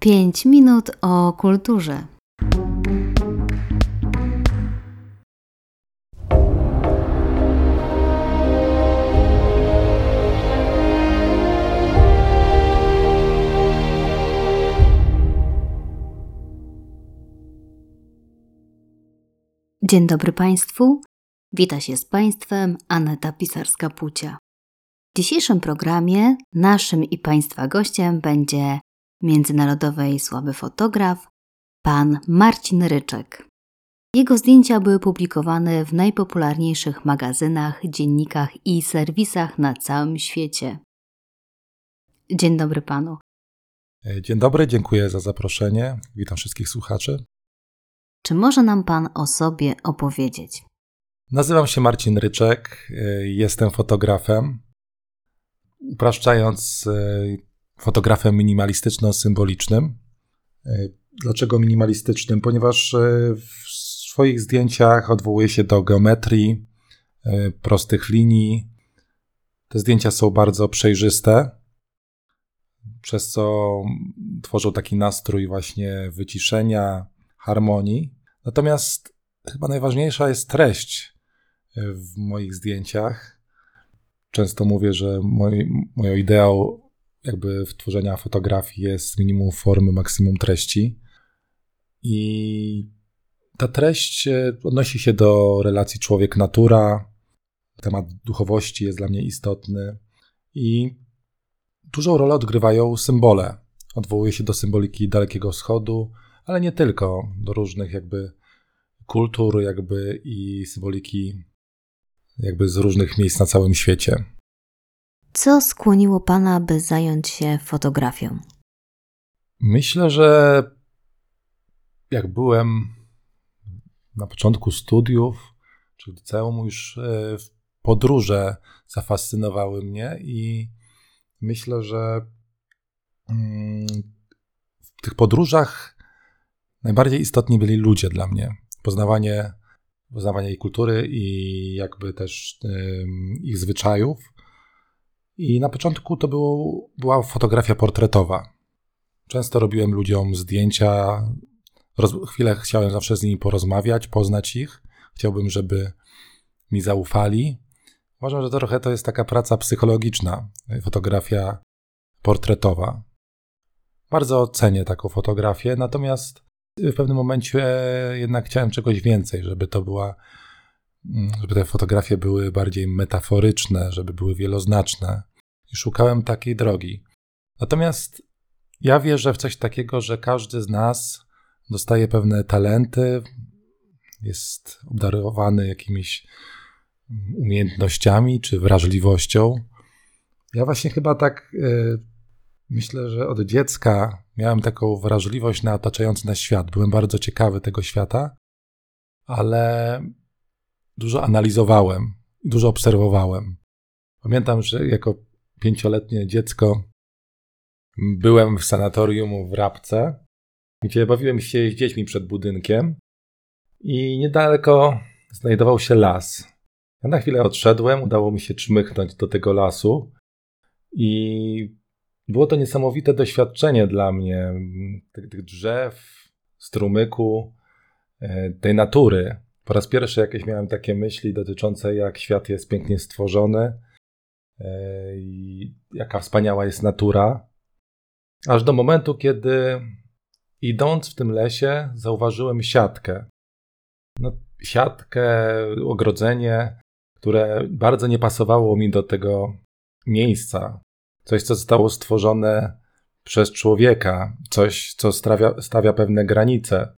5 minut o kulturze. Dzień dobry Państwu. Wita się z Państwem Aneta Pisarska-Pucia. W dzisiejszym programie naszym i Państwa gościem będzie międzynarodowy i słaby fotograf, pan Marcin Ryczek. Jego zdjęcia były publikowane w najpopularniejszych magazynach, dziennikach i serwisach na całym świecie. Dzień dobry panu. Dzień dobry, dziękuję za zaproszenie. Witam wszystkich słuchaczy. Czy może nam pan o sobie opowiedzieć? Nazywam się Marcin Ryczek, jestem fotografem. Upraszczając, fotografem minimalistyczno-symbolicznym. Dlaczego minimalistycznym? Ponieważ w swoich zdjęciach odwołuję się do geometrii, prostych linii. Te zdjęcia są bardzo przejrzyste, przez co tworzą taki nastrój właśnie wyciszenia, harmonii. Natomiast chyba najważniejsza jest treść w moich zdjęciach. Często mówię, że mój, moją ideą jakby tworzenia fotografii jest minimum formy, maksimum treści. I ta treść odnosi się do relacji człowiek-natura. Temat duchowości jest dla mnie istotny. I dużą rolę odgrywają symbole. Odwołuje się do symboliki Dalekiego Wschodu, ale nie tylko, do różnych jakby kultur jakby i symboliki jakby z różnych miejsc na całym świecie. Co skłoniło Pana, by zająć się fotografią? Myślę, że jak byłem na początku studiów, czy liceum, już e, podróże zafascynowały mnie i myślę, że mm, w tych podróżach najbardziej istotni byli ludzie dla mnie. Poznawanie, poznawanie ich kultury i jakby też ich zwyczajów. I na początku to było, była fotografia portretowa. Często robiłem ludziom zdjęcia. Roz, chwilę chciałem zawsze z nimi porozmawiać, poznać ich. Chciałbym, żeby mi zaufali. Uważam, że to trochę to jest taka praca psychologiczna, fotografia portretowa. Bardzo cenię taką fotografię, natomiast w pewnym momencie jednak chciałem czegoś więcej, żeby to była, żeby te fotografie były bardziej metaforyczne, żeby były wieloznaczne. I szukałem takiej drogi. Natomiast ja wierzę w coś takiego, że każdy z nas dostaje pewne talenty, jest obdarowany jakimiś umiejętnościami czy wrażliwością. Ja właśnie chyba tak yy, myślę, że od dziecka miałem taką wrażliwość na otaczający nas świat. Byłem bardzo ciekawy tego świata, ale dużo analizowałem i dużo obserwowałem. Pamiętam, że jako pięcioletnie dziecko byłem w sanatorium w Rabce, gdzie bawiłem się z dziećmi przed budynkiem i niedaleko znajdował się las. Ja na chwilę odszedłem, udało mi się czmychnąć do tego lasu i było to niesamowite doświadczenie dla mnie, tych, tych drzew, strumyku, e, tej natury. Po raz pierwszy jakieś miałem takie myśli dotyczące, jak świat jest pięknie stworzony e, i jaka wspaniała jest natura. Aż do momentu, kiedy idąc w tym lesie, zauważyłem siatkę. No, siatkę, ogrodzenie, które bardzo nie pasowało mi do tego miejsca, coś, co zostało stworzone przez człowieka, coś, co stawia, stawia pewne granice.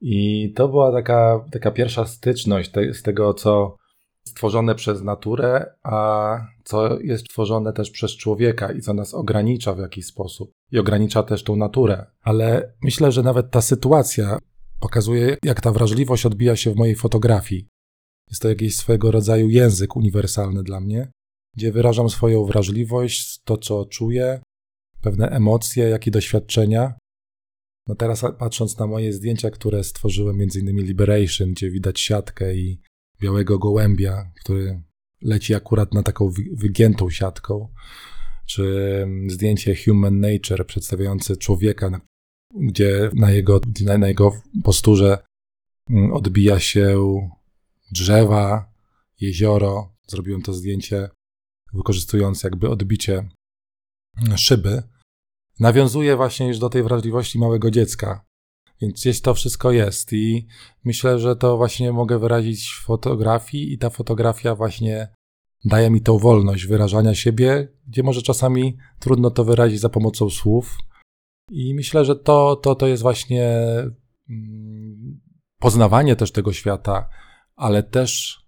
I to była taka, taka pierwsza styczność te, z tego, co stworzone przez naturę, a co jest tworzone też przez człowieka i co nas ogranicza w jakiś sposób. I ogranicza też tą naturę. Ale myślę, że nawet ta sytuacja pokazuje, jak ta wrażliwość odbija się w mojej fotografii. Jest to jakiś swego rodzaju język uniwersalny dla mnie gdzie wyrażam swoją wrażliwość, to co czuję, pewne emocje, jak i doświadczenia. No teraz patrząc na moje zdjęcia, które stworzyłem m.in. Liberation, gdzie widać siatkę i białego gołębia, który leci akurat na taką wygiętą siatką, czy zdjęcie Human Nature przedstawiające człowieka, gdzie na jego, na jego posturze mm, odbija się drzewa, jezioro. Zrobiłem to zdjęcie wykorzystując jakby odbicie szyby. Nawiązuje właśnie już do tej wrażliwości małego dziecka. Więc gdzieś to wszystko jest i myślę, że to właśnie mogę wyrazić w fotografii i ta fotografia właśnie daje mi tą wolność wyrażania siebie, gdzie może czasami trudno to wyrazić za pomocą słów. I myślę, że to, to, to jest właśnie mm, poznawanie też tego świata, ale też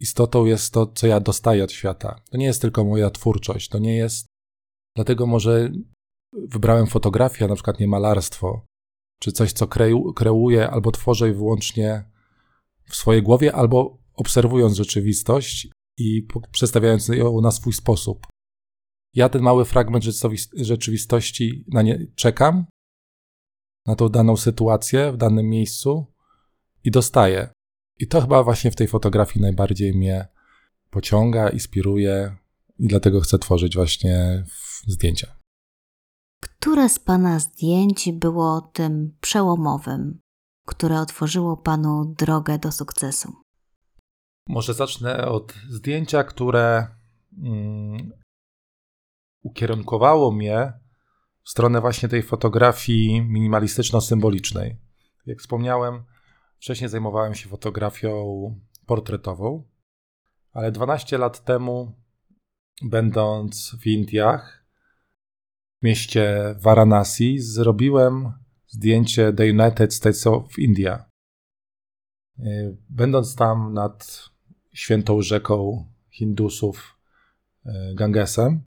istotą jest to, co ja dostaję od świata. To nie jest tylko moja twórczość, to nie jest. Dlatego może wybrałem fotografię, na przykład nie malarstwo, czy coś, co kreuję albo tworzę wyłącznie w swojej głowie, albo obserwując rzeczywistość i przedstawiając ją na swój sposób. Ja ten mały fragment rzeczywistości na nie czekam, na tą daną sytuację w danym miejscu i dostaję. I to chyba właśnie w tej fotografii najbardziej mnie pociąga, inspiruje i dlatego chcę tworzyć właśnie zdjęcia. Które z Pana zdjęć było tym przełomowym, które otworzyło Panu drogę do sukcesu? Może zacznę od zdjęcia, które mm, ukierunkowało mnie w stronę właśnie tej fotografii minimalistyczno-symbolicznej. Jak wspomniałem, wcześniej zajmowałem się fotografią portretową, ale 12 lat temu, będąc w Indiach, w mieście Varanasi, zrobiłem zdjęcie The United States of India. Będąc tam nad świętą rzeką Hindusów e, Gangesem.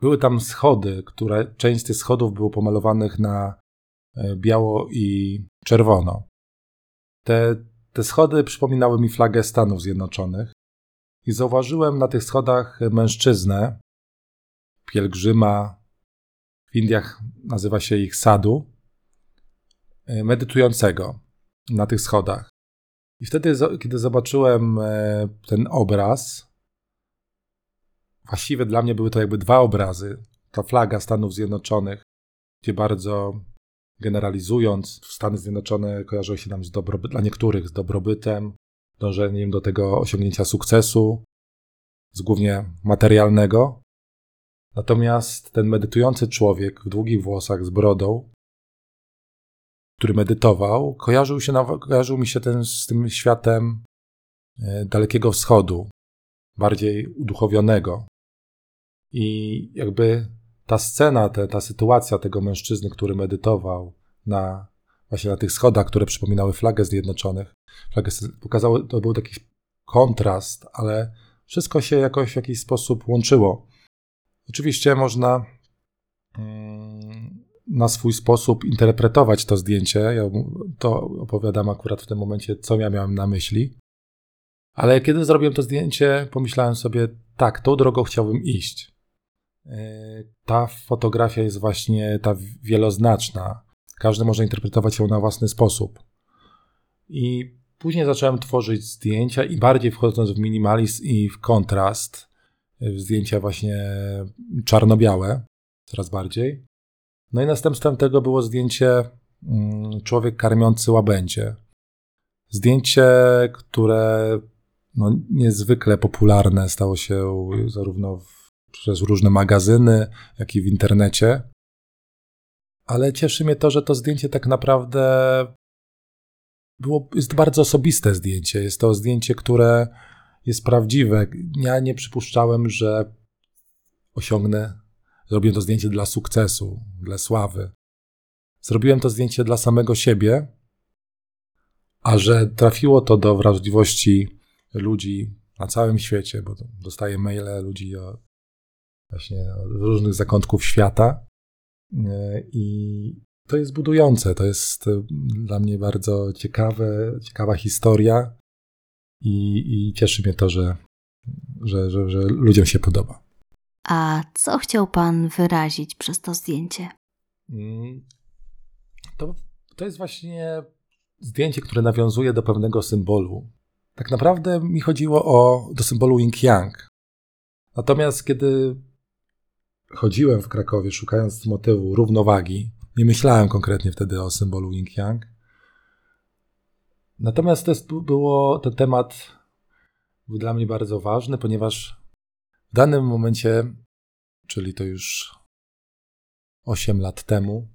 Były tam schody, które część tych schodów było pomalowanych na e, biało i czerwono. Te, te schody przypominały mi flagę Stanów Zjednoczonych i zauważyłem na tych schodach mężczyznę, pielgrzyma, w Indiach nazywa się ich sadu, e, medytującego na tych schodach. I wtedy, kiedy zobaczyłem e, ten obraz, właściwie dla mnie były to jakby dwa obrazy. Ta flaga Stanów Zjednoczonych, gdzie bardzo generalizując, Stany Zjednoczone kojarzą się nam z dla niektórych z dobrobytem, dążeniem do tego osiągnięcia sukcesu, z głównie materialnego. Natomiast ten medytujący człowiek w długich włosach z brodą który medytował, kojarzył, się kojarzył mi się ten, z tym światem e, Dalekiego Wschodu, bardziej uduchowionego. I jakby ta scena, te, ta sytuacja tego mężczyzny, który medytował na właśnie na tych schodach, które przypominały flagę Zjednoczonych, flagę pokazało, to był taki kontrast, ale wszystko się jakoś w jakiś sposób łączyło. Oczywiście można mm, na swój sposób interpretować to zdjęcie. Ja to opowiadam akurat w tym momencie, co ja miałem na myśli. Ale kiedy zrobiłem to zdjęcie, pomyślałem sobie, tak, tą drogą chciałbym iść. E, ta fotografia jest właśnie ta wieloznaczna. Każdy może interpretować ją na własny sposób. I później zacząłem tworzyć zdjęcia i bardziej wchodząc w minimalizm i w kontrast, w zdjęcia właśnie czarno-białe, coraz bardziej. No i następstwem tego było zdjęcie mm, człowiek karmiący łabędzie. Zdjęcie, które no, niezwykle popularne stało się zarówno w, przez różne magazyny, jak i w internecie. Ale cieszy mnie to, że to zdjęcie tak naprawdę było, jest bardzo osobiste zdjęcie. Jest to zdjęcie, które jest prawdziwe. Ja nie przypuszczałem, że osiągnę Zrobiłem to zdjęcie dla sukcesu, dla sławy. Zrobiłem to zdjęcie dla samego siebie, a że trafiło to do wrażliwości ludzi na całym świecie, bo dostaję maile ludzi właśnie różnych zakątków świata e, i to jest budujące, to jest e, dla mnie bardzo ciekawe, ciekawa historia i, i cieszy mnie to, że, że, że, że ludziom się podoba. A co chciał Pan wyrazić przez to zdjęcie? Mm, to, to jest właśnie zdjęcie, które nawiązuje do pewnego symbolu. Tak naprawdę mi chodziło o, do symbolu yin-yang. Natomiast kiedy chodziłem w Krakowie szukając motywu równowagi. Nie myślałem konkretnie wtedy o symbolu Yin Yang. Natomiast to jest, było ten temat był dla mnie bardzo ważny, ponieważ w danym momencie, czyli to już 8 lat temu,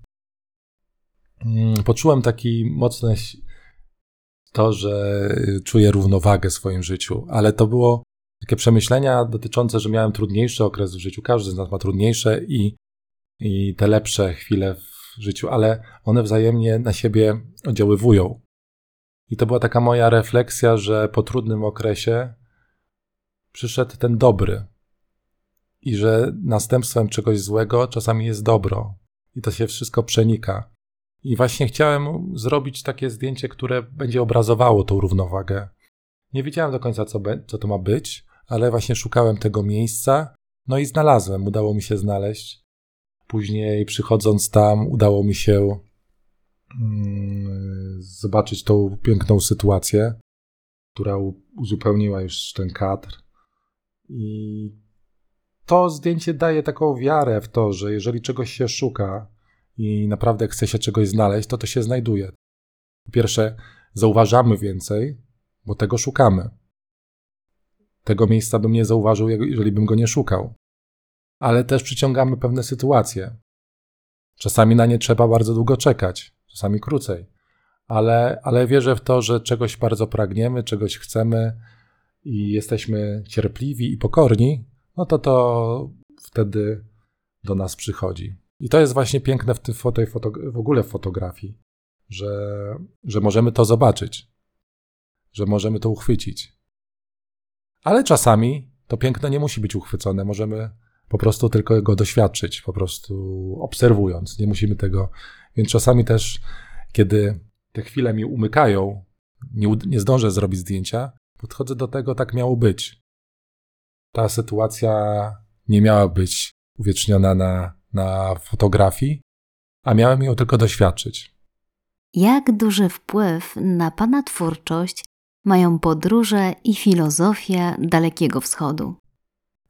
mm, poczułem taki mocny to, że czuję równowagę w swoim życiu, ale to było takie przemyślenia dotyczące, że miałem trudniejszy okres w życiu. Każdy z nas ma trudniejsze i, i te lepsze chwile w życiu, ale one wzajemnie na siebie oddziaływują. I to była taka moja refleksja, że po trudnym okresie przyszedł ten dobry. I że następstwem czegoś złego czasami jest dobro. I to się wszystko przenika. I właśnie chciałem zrobić takie zdjęcie, które będzie obrazowało tą równowagę. Nie wiedziałem do końca, co, co to ma być, ale właśnie szukałem tego miejsca. No i znalazłem, udało mi się znaleźć. Później przychodząc tam, udało mi się mm, zobaczyć tą piękną sytuację, która uzupełniła już ten kadr. I to zdjęcie daje taką wiarę w to, że jeżeli czegoś się szuka i naprawdę chce się czegoś znaleźć, to to się znajduje. Po pierwsze, zauważamy więcej, bo tego szukamy. Tego miejsca bym nie zauważył, jeżeli bym go nie szukał. Ale też przyciągamy pewne sytuacje. Czasami na nie trzeba bardzo długo czekać, czasami krócej. Ale, ale wierzę w to, że czegoś bardzo pragniemy, czegoś chcemy i jesteśmy cierpliwi i pokorni, no to to wtedy do nas przychodzi. I to jest właśnie piękne w, tej foto, w ogóle w fotografii, że, że możemy to zobaczyć, że możemy to uchwycić. Ale czasami to piękno nie musi być uchwycone, możemy po prostu tylko go doświadczyć, po prostu obserwując. Nie musimy tego. Więc czasami też, kiedy te chwile mi umykają, nie, nie zdążę zrobić zdjęcia, podchodzę do tego, tak miało być. Ta sytuacja nie miała być uwieczniona na, na fotografii, a miałem ją tylko doświadczyć. Jak duży wpływ na Pana twórczość mają podróże i filozofia Dalekiego Wschodu?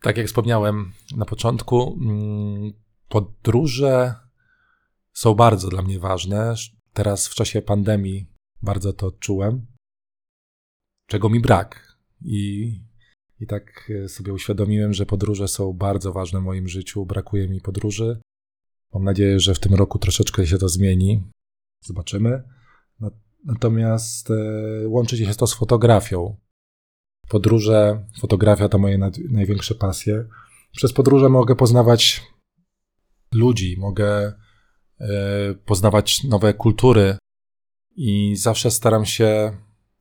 Tak jak wspomniałem na początku, mm, podróże są bardzo dla mnie ważne. Teraz w czasie pandemii bardzo to odczułem, czego mi brak. I, I tak sobie uświadomiłem, że podróże są bardzo ważne w moim życiu. Brakuje mi podróży. Mam nadzieję, że w tym roku troszeczkę się to zmieni. Zobaczymy. Natomiast e, łączyć się to z fotografią. Podróże, fotografia to moje największe pasje. Przez podróże mogę poznawać ludzi, mogę e, poznawać nowe kultury i zawsze staram się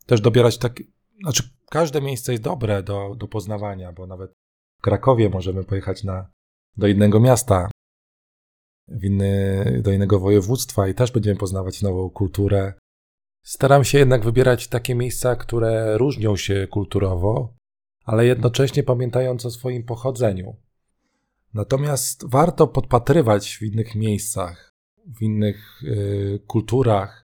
też dobierać tak. Znaczy, każde miejsce jest dobre do, do poznawania, bo nawet w Krakowie możemy pojechać na, do innego miasta, w inny, do innego województwa i też będziemy poznawać nową kulturę, Staram się jednak wybierać takie miejsca, które różnią się kulturowo, ale jednocześnie pamiętając o swoim pochodzeniu. Natomiast warto podpatrywać w innych miejscach, w innych y, kulturach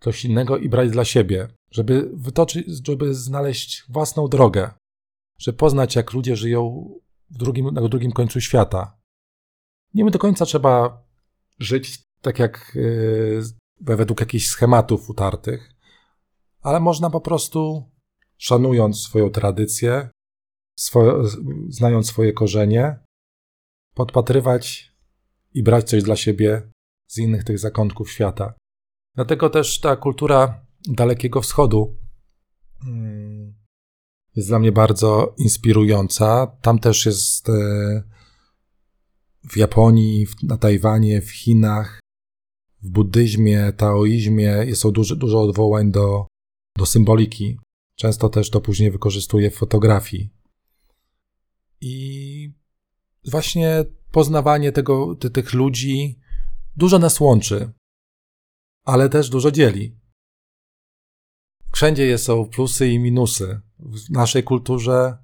coś innego i brać dla siebie, żeby wytoczyć, żeby znaleźć własną drogę, żeby poznać, jak ludzie żyją w drugim, na drugim końcu świata. Nie do końca trzeba żyć tak jak y, według jakichś schematów utartych, ale można po prostu, szanując swoją tradycję, znając swoje korzenie, podpatrywać i brać coś dla siebie z innych tych zakątków świata. Dlatego też ta kultura Dalekiego Wschodu mm, jest dla mnie bardzo inspirująca. Tam też jest e, w Japonii, na Tajwanie, w Chinach, w buddyzmie, taoizmie są dużo, dużo odwołań do, do symboliki. Często też to później wykorzystuje w fotografii. I właśnie poznawanie tego, ty, tych ludzi dużo nas łączy, ale też dużo dzieli. Wszędzie są plusy i minusy. W naszej kulturze,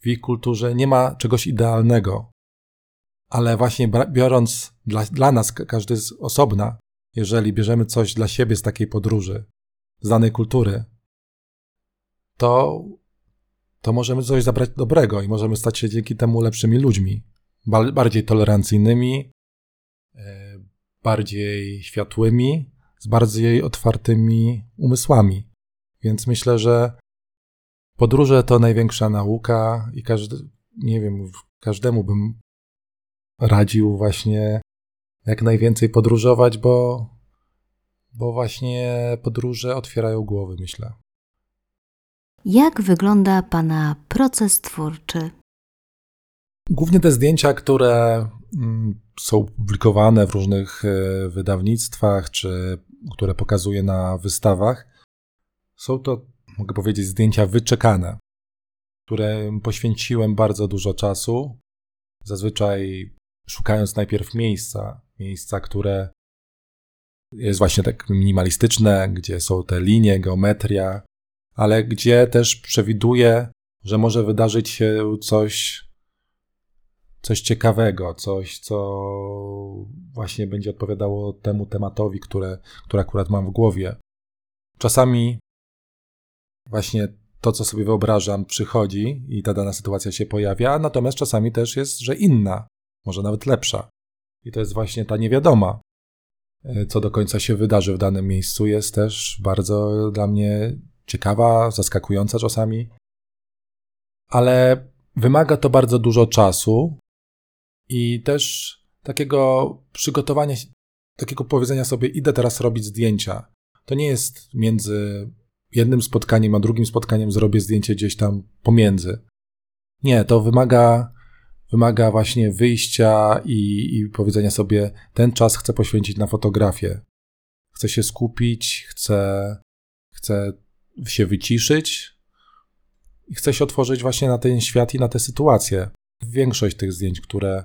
w ich kulturze nie ma czegoś idealnego. Ale właśnie biorąc dla, dla nas, każdy z osobna, jeżeli bierzemy coś dla siebie z takiej podróży, z danej kultury, to, to możemy coś zabrać dobrego i możemy stać się dzięki temu lepszymi ludźmi. bardziej tolerancyjnymi, e, bardziej światłymi, z bardziej otwartymi umysłami. Więc myślę, że podróże to największa nauka i każdy, nie wiem, każdemu bym radził właśnie jak najwięcej podróżować, bo, bo właśnie podróże otwierają głowy, myślę. Jak wygląda Pana proces twórczy? Głównie te zdjęcia, które mm, są publikowane w różnych e, wydawnictwach, czy które pokazuję na wystawach, są to, mogę powiedzieć, zdjęcia wyczekane, które poświęciłem bardzo dużo czasu. Zazwyczaj szukając najpierw miejsca, miejsca, które jest właśnie tak minimalistyczne, gdzie są te linie, geometria, ale gdzie też przewiduję, że może wydarzyć się coś, coś ciekawego, coś, co właśnie będzie odpowiadało temu tematowi, które, które akurat mam w głowie. Czasami właśnie to, co sobie wyobrażam, przychodzi i ta dana sytuacja się pojawia, natomiast czasami też jest, że inna, może nawet lepsza. I to jest właśnie ta niewiadoma. E, co do końca się wydarzy w danym miejscu, jest też bardzo dla mnie ciekawa, zaskakująca czasami. Ale wymaga to bardzo dużo czasu i też takiego przygotowania, takiego powiedzenia sobie, idę teraz robić zdjęcia. To nie jest między jednym spotkaniem a drugim spotkaniem zrobię zdjęcie gdzieś tam pomiędzy. Nie, to wymaga wymaga właśnie wyjścia i, i powiedzenia sobie, ten czas chcę poświęcić na fotografię. Chcę się skupić, chcę, chcę się wyciszyć i chcę się otworzyć właśnie na ten świat i na tę sytuację. Większość tych zdjęć, które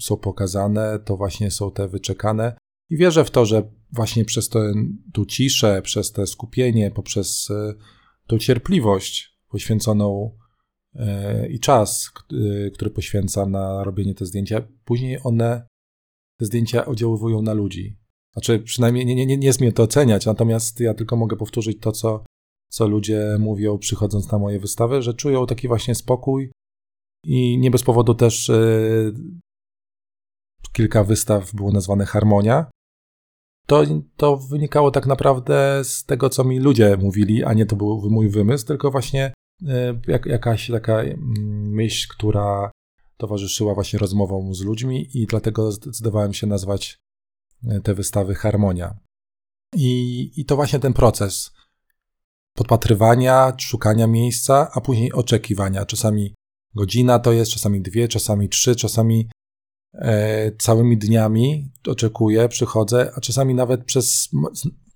są pokazane, to właśnie są te wyczekane. I wierzę w to, że właśnie przez tę tu ciszę, przez te skupienie, poprzez e, tą cierpliwość poświęconą i czas, e, który poświęcam na robienie te zdjęcia, później one, te zdjęcia oddziaływują na ludzi. Znaczy, przynajmniej nie, nie, nie, jest mnie to oceniać, natomiast ja tylko mogę powtórzyć to, co, co ludzie mówią przychodząc na moje wystawy, że czują taki właśnie spokój i nie bez powodu też yy, kilka wystaw było nazwane Harmonia. To, to wynikało tak naprawdę z tego, co mi ludzie mówili, a nie to był mój wymysł, tylko właśnie E, jak, jakaś taka mm, myśl, która towarzyszyła właśnie rozmowom z ludźmi i dlatego zdecydowałem się nazwać e, te wystawy Harmonia. I, I to właśnie ten proces podpatrywania, szukania miejsca, a później oczekiwania. Czasami godzina to jest, czasami dwie, czasami trzy, czasami e, całymi dniami oczekuję, przychodzę, a czasami nawet przez.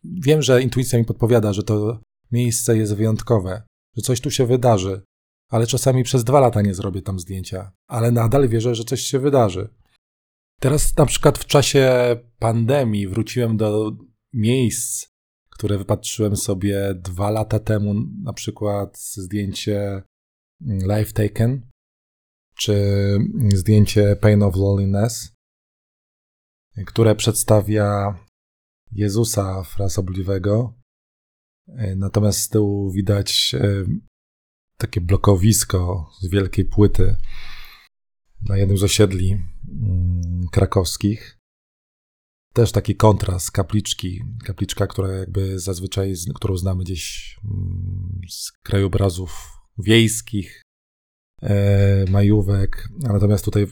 Wiem, że intuicja mi podpowiada, że to miejsce jest wyjątkowe, że coś tu się wydarzy, ale czasami przez dwa lata nie zrobię tam zdjęcia, ale nadal wierzę, że coś się wydarzy. Teraz na przykład w czasie pandemii wróciłem do miejsc, które wypatrzyłem sobie dwa lata temu, na przykład zdjęcie Life Taken, czy zdjęcie Pain of Loneliness, które przedstawia Jezusa frasobliwego, natomiast z tyłu widać e, takie blokowisko z wielkiej płyty na jednym z osiedli mm, krakowskich. Też taki kontrast kapliczki, kapliczka, która jakby zazwyczaj, którą znamy gdzieś mm, z krajobrazów wiejskich, e, majówek, natomiast tutaj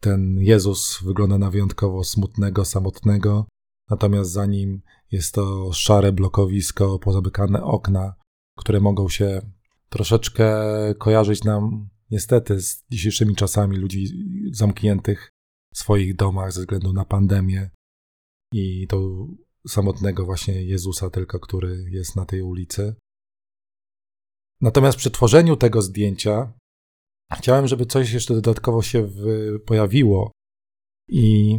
ten Jezus wygląda na wyjątkowo smutnego, samotnego, natomiast za nim jest to szare blokowisko, pozamykane okna, które mogą się troszeczkę kojarzyć nam niestety z dzisiejszymi czasami ludzi zamkniętych w swoich domach ze względu na pandemię i to samotnego właśnie Jezusa tylko, który jest na tej ulicy. Natomiast przy tworzeniu tego zdjęcia chciałem, żeby coś jeszcze dodatkowo się pojawiło i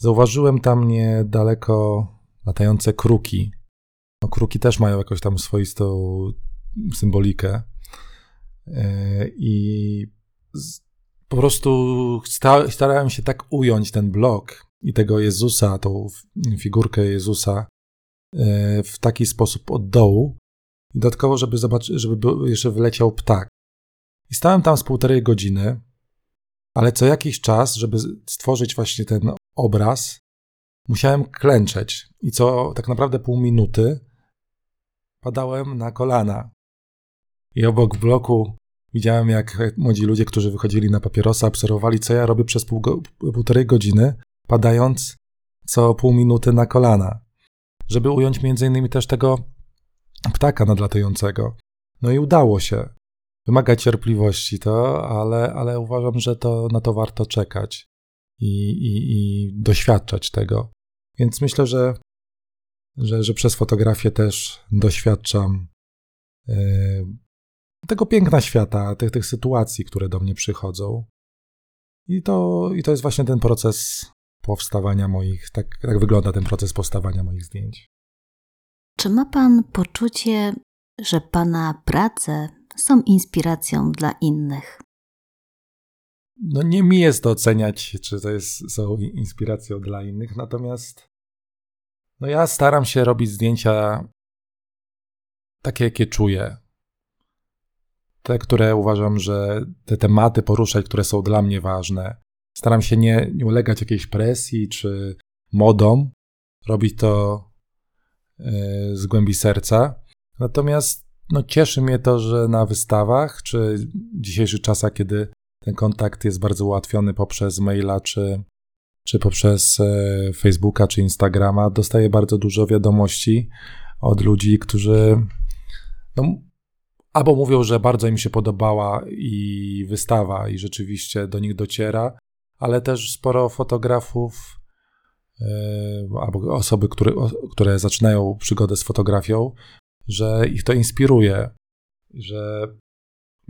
zauważyłem tam niedaleko latające kruki. No, kruki też mają jakąś tam swoistą symbolikę. E, I po prostu starałem się tak ująć ten blok i tego Jezusa, tą figurkę Jezusa e, w taki sposób od dołu. Dodatkowo, żeby, zobaczyć, żeby jeszcze wyleciał ptak. I stałem tam z półtorej godziny ale co jakiś czas, żeby stworzyć właśnie ten obraz, musiałem klęczeć i co tak naprawdę pół minuty padałem na kolana. I obok bloku widziałem, jak młodzi ludzie, którzy wychodzili na papierosa, obserwowali, co ja robię przez pół go, półtorej godziny, padając co pół minuty na kolana, żeby ująć między innymi też tego ptaka nadlatującego. No i udało się. Wymaga cierpliwości to, ale, ale uważam, że to na to warto czekać i, i, i doświadczać tego. Więc myślę, że, że, że przez fotografię też doświadczam yy, tego piękna świata, tych, tych sytuacji, które do mnie przychodzą. I to, I to jest właśnie ten proces powstawania moich, tak, tak wygląda ten proces powstawania moich zdjęć. Czy ma Pan poczucie, że Pana prace są inspiracją dla innych? No nie mi jest to oceniać, czy to jest, są inspiracją dla innych, natomiast no ja staram się robić zdjęcia takie, jakie czuję. Te, które uważam, że te tematy poruszać, które są dla mnie ważne. Staram się nie, nie ulegać jakiejś presji czy modom. Robić to yy, z głębi serca. Natomiast no, cieszy mnie to, że na wystawach, czy w dzisiejszych czasach, kiedy ten kontakt jest bardzo ułatwiony poprzez maila, czy, czy poprzez e, Facebooka, czy Instagrama, dostaję bardzo dużo wiadomości od ludzi, którzy no, albo mówią, że bardzo im się podobała i wystawa, i rzeczywiście do nich dociera, ale też sporo fotografów e, albo osoby, które, które zaczynają przygodę z fotografią, że ich to inspiruje, że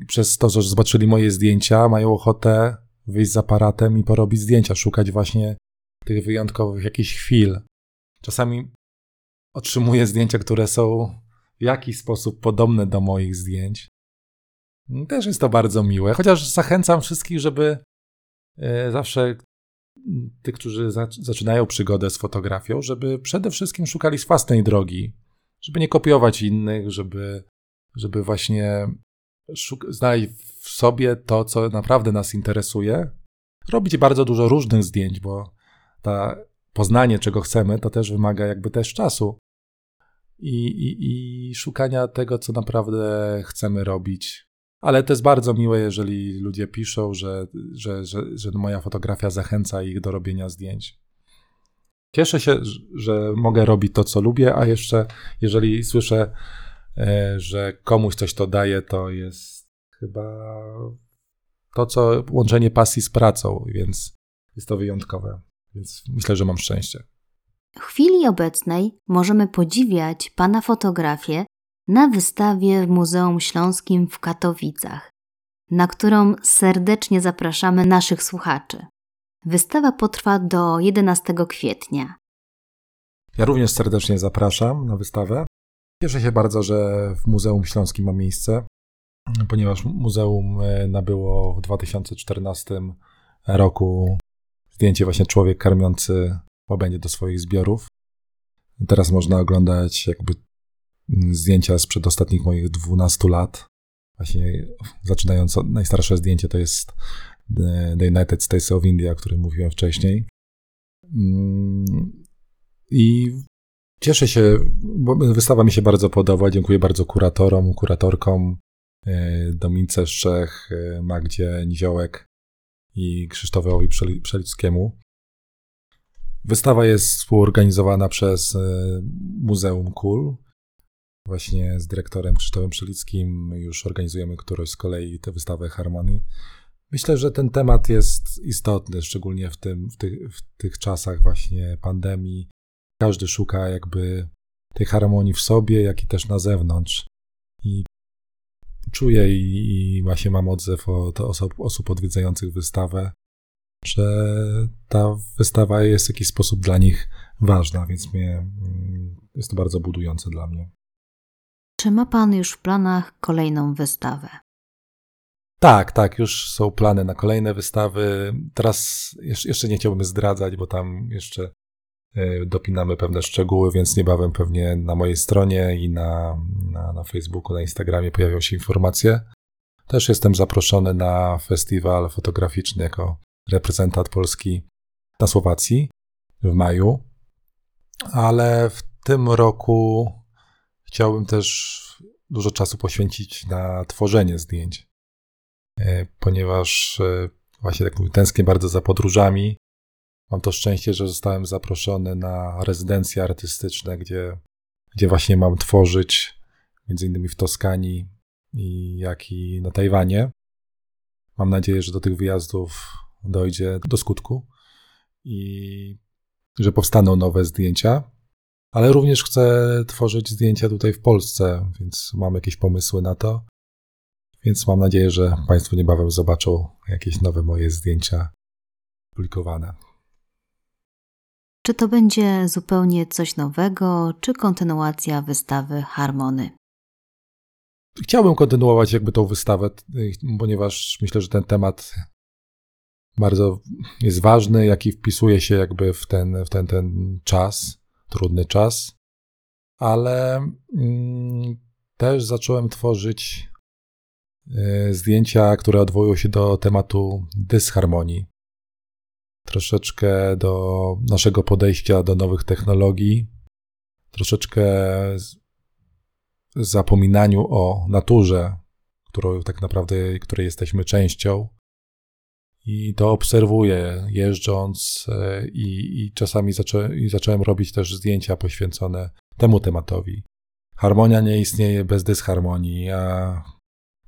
przez to, że zobaczyli moje zdjęcia, mają ochotę wyjść z aparatem i porobić zdjęcia, szukać właśnie tych wyjątkowych jakichś chwil. Czasami otrzymuję zdjęcia, które są w jakiś sposób podobne do moich zdjęć. Też jest to bardzo miłe, chociaż zachęcam wszystkich, żeby e, zawsze tych, którzy zaczynają przygodę z fotografią, żeby przede wszystkim szukali własnej drogi, żeby nie kopiować innych, żeby, żeby właśnie znaleźć w sobie to, co naprawdę nas interesuje. Robić bardzo dużo różnych zdjęć, bo ta poznanie, czego chcemy, to też wymaga jakby też czasu i, i, i szukania tego, co naprawdę chcemy robić. Ale to jest bardzo miłe, jeżeli ludzie piszą, że, że, że, że moja fotografia zachęca ich do robienia zdjęć. Cieszę się, że mogę robić to, co lubię, a jeszcze jeżeli słyszę, że komuś coś to daje, to jest chyba to, co łączenie pasji z pracą, więc jest to wyjątkowe. Więc myślę, że mam szczęście. W chwili obecnej możemy podziwiać Pana fotografię na wystawie w Muzeum Śląskim w Katowicach, na którą serdecznie zapraszamy naszych słuchaczy. Wystawa potrwa do 11 kwietnia. Ja również serdecznie zapraszam na wystawę. Cieszę się bardzo, że w Muzeum Śląskim ma miejsce, ponieważ muzeum e, nabyło w 2014 roku zdjęcie właśnie człowiek karmiący łabędzie do swoich zbiorów. Teraz można oglądać jakby zdjęcia sprzed ostatnich moich 12 lat. Właśnie zaczynając od najstarsze zdjęcie to jest The United States of India, o którym mówiłem wcześniej. Mm, I cieszę się, bo wystawa mi się bardzo podoba. Dziękuję bardzo kuratorom, kuratorkom, e, Domince Szczech, e, Magdzie Niziołek i Krzysztofowi Przelickiemu. Wystawa jest współorganizowana przez e, Muzeum Kul. Właśnie z dyrektorem Krzysztofem Przelickim już organizujemy którąś z kolei tę wystawę Harmonii. Myślę, że ten temat jest istotny, szczególnie w, tym, w, tych, w tych czasach właśnie pandemii. Każdy szuka jakby tej harmonii w sobie, jak i też na zewnątrz. I czuję i, i właśnie mam odzew od osób, osób odwiedzających wystawę, że ta wystawa jest w jakiś sposób dla nich ważna, więc mnie, mm, jest to bardzo budujące dla mnie. Czy ma Pan już w planach kolejną wystawę? Tak, tak, już są plany na kolejne wystawy. Teraz jeszcze nie chciałbym zdradzać, bo tam jeszcze dopinamy pewne szczegóły, więc niebawem pewnie na mojej stronie i na, na, na Facebooku, na Instagramie pojawią się informacje. Też jestem zaproszony na festiwal fotograficzny jako reprezentant Polski na Słowacji w maju, ale w tym roku chciałbym też dużo czasu poświęcić na tworzenie zdjęć, e, ponieważ e, właśnie tak mówię, tęsknię bardzo za podróżami. Mam to szczęście, że zostałem zaproszony na rezydencje artystyczne, gdzie, gdzie właśnie mam tworzyć, między innymi w Toskanii, i jak i na Tajwanie. Mam nadzieję, że do tych wyjazdów dojdzie do skutku i że powstaną nowe zdjęcia. Ale również chcę tworzyć zdjęcia tutaj w Polsce, więc mam jakieś pomysły na to. Więc mam nadzieję, że Państwo niebawem zobaczą jakieś nowe moje zdjęcia publikowane. Czy to będzie zupełnie coś nowego, czy kontynuacja wystawy Harmony? Chciałbym kontynuować jakby tą wystawę, ponieważ myślę, że ten temat bardzo jest ważny, jaki wpisuje się jakby w ten, w ten, ten czas, trudny czas, ale mm, też zacząłem tworzyć y, zdjęcia, które odwołują się do tematu dysharmonii. Troszeczkę do naszego podejścia do nowych technologii, troszeczkę zapominaniu o naturze, którą tak naprawdę, której jesteśmy częścią. I to obserwuję jeżdżąc e, i, i czasami i zacząłem robić też zdjęcia poświęcone temu tematowi. Harmonia nie istnieje bez dysharmonii, a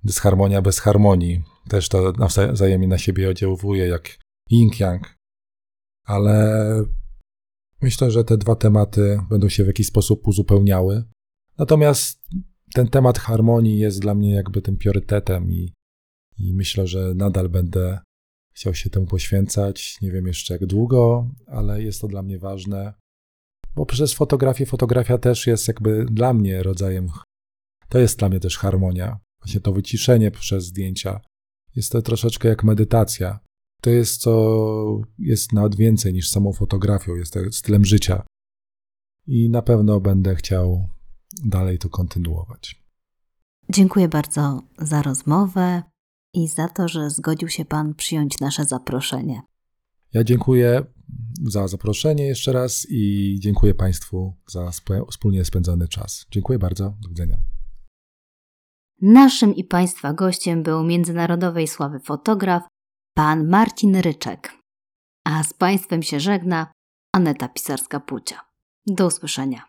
dysharmonia bez harmonii też to wzajemnie na siebie oddziałuje, jak yin-yang. Ale myślę, że te dwa tematy będą się w jakiś sposób uzupełniały. Natomiast ten temat harmonii jest dla mnie jakby tym priorytetem i, i myślę, że nadal będę chciał się temu poświęcać. Nie wiem jeszcze jak długo, ale jest to dla mnie ważne, bo przez fotografię, fotografia też jest jakby dla mnie rodzajem, to jest dla mnie też harmonia. Właśnie to wyciszenie przez zdjęcia. Jest to troszeczkę jak medytacja. To jest co jest nawet więcej niż samą fotografią, jest to stylem życia. I na pewno będę chciał dalej to kontynuować. Dziękuję bardzo za rozmowę i za to, że zgodził się Pan przyjąć nasze zaproszenie. Ja dziękuję za zaproszenie jeszcze raz i dziękuję Państwu za wspólnie spędzony czas. Dziękuję bardzo. Do widzenia. Naszym i Państwa gościem był międzynarodowej sławy fotograf pan Marcin Ryczek. A z Państwem się żegna Aneta Pisarska-Pucia. Do usłyszenia.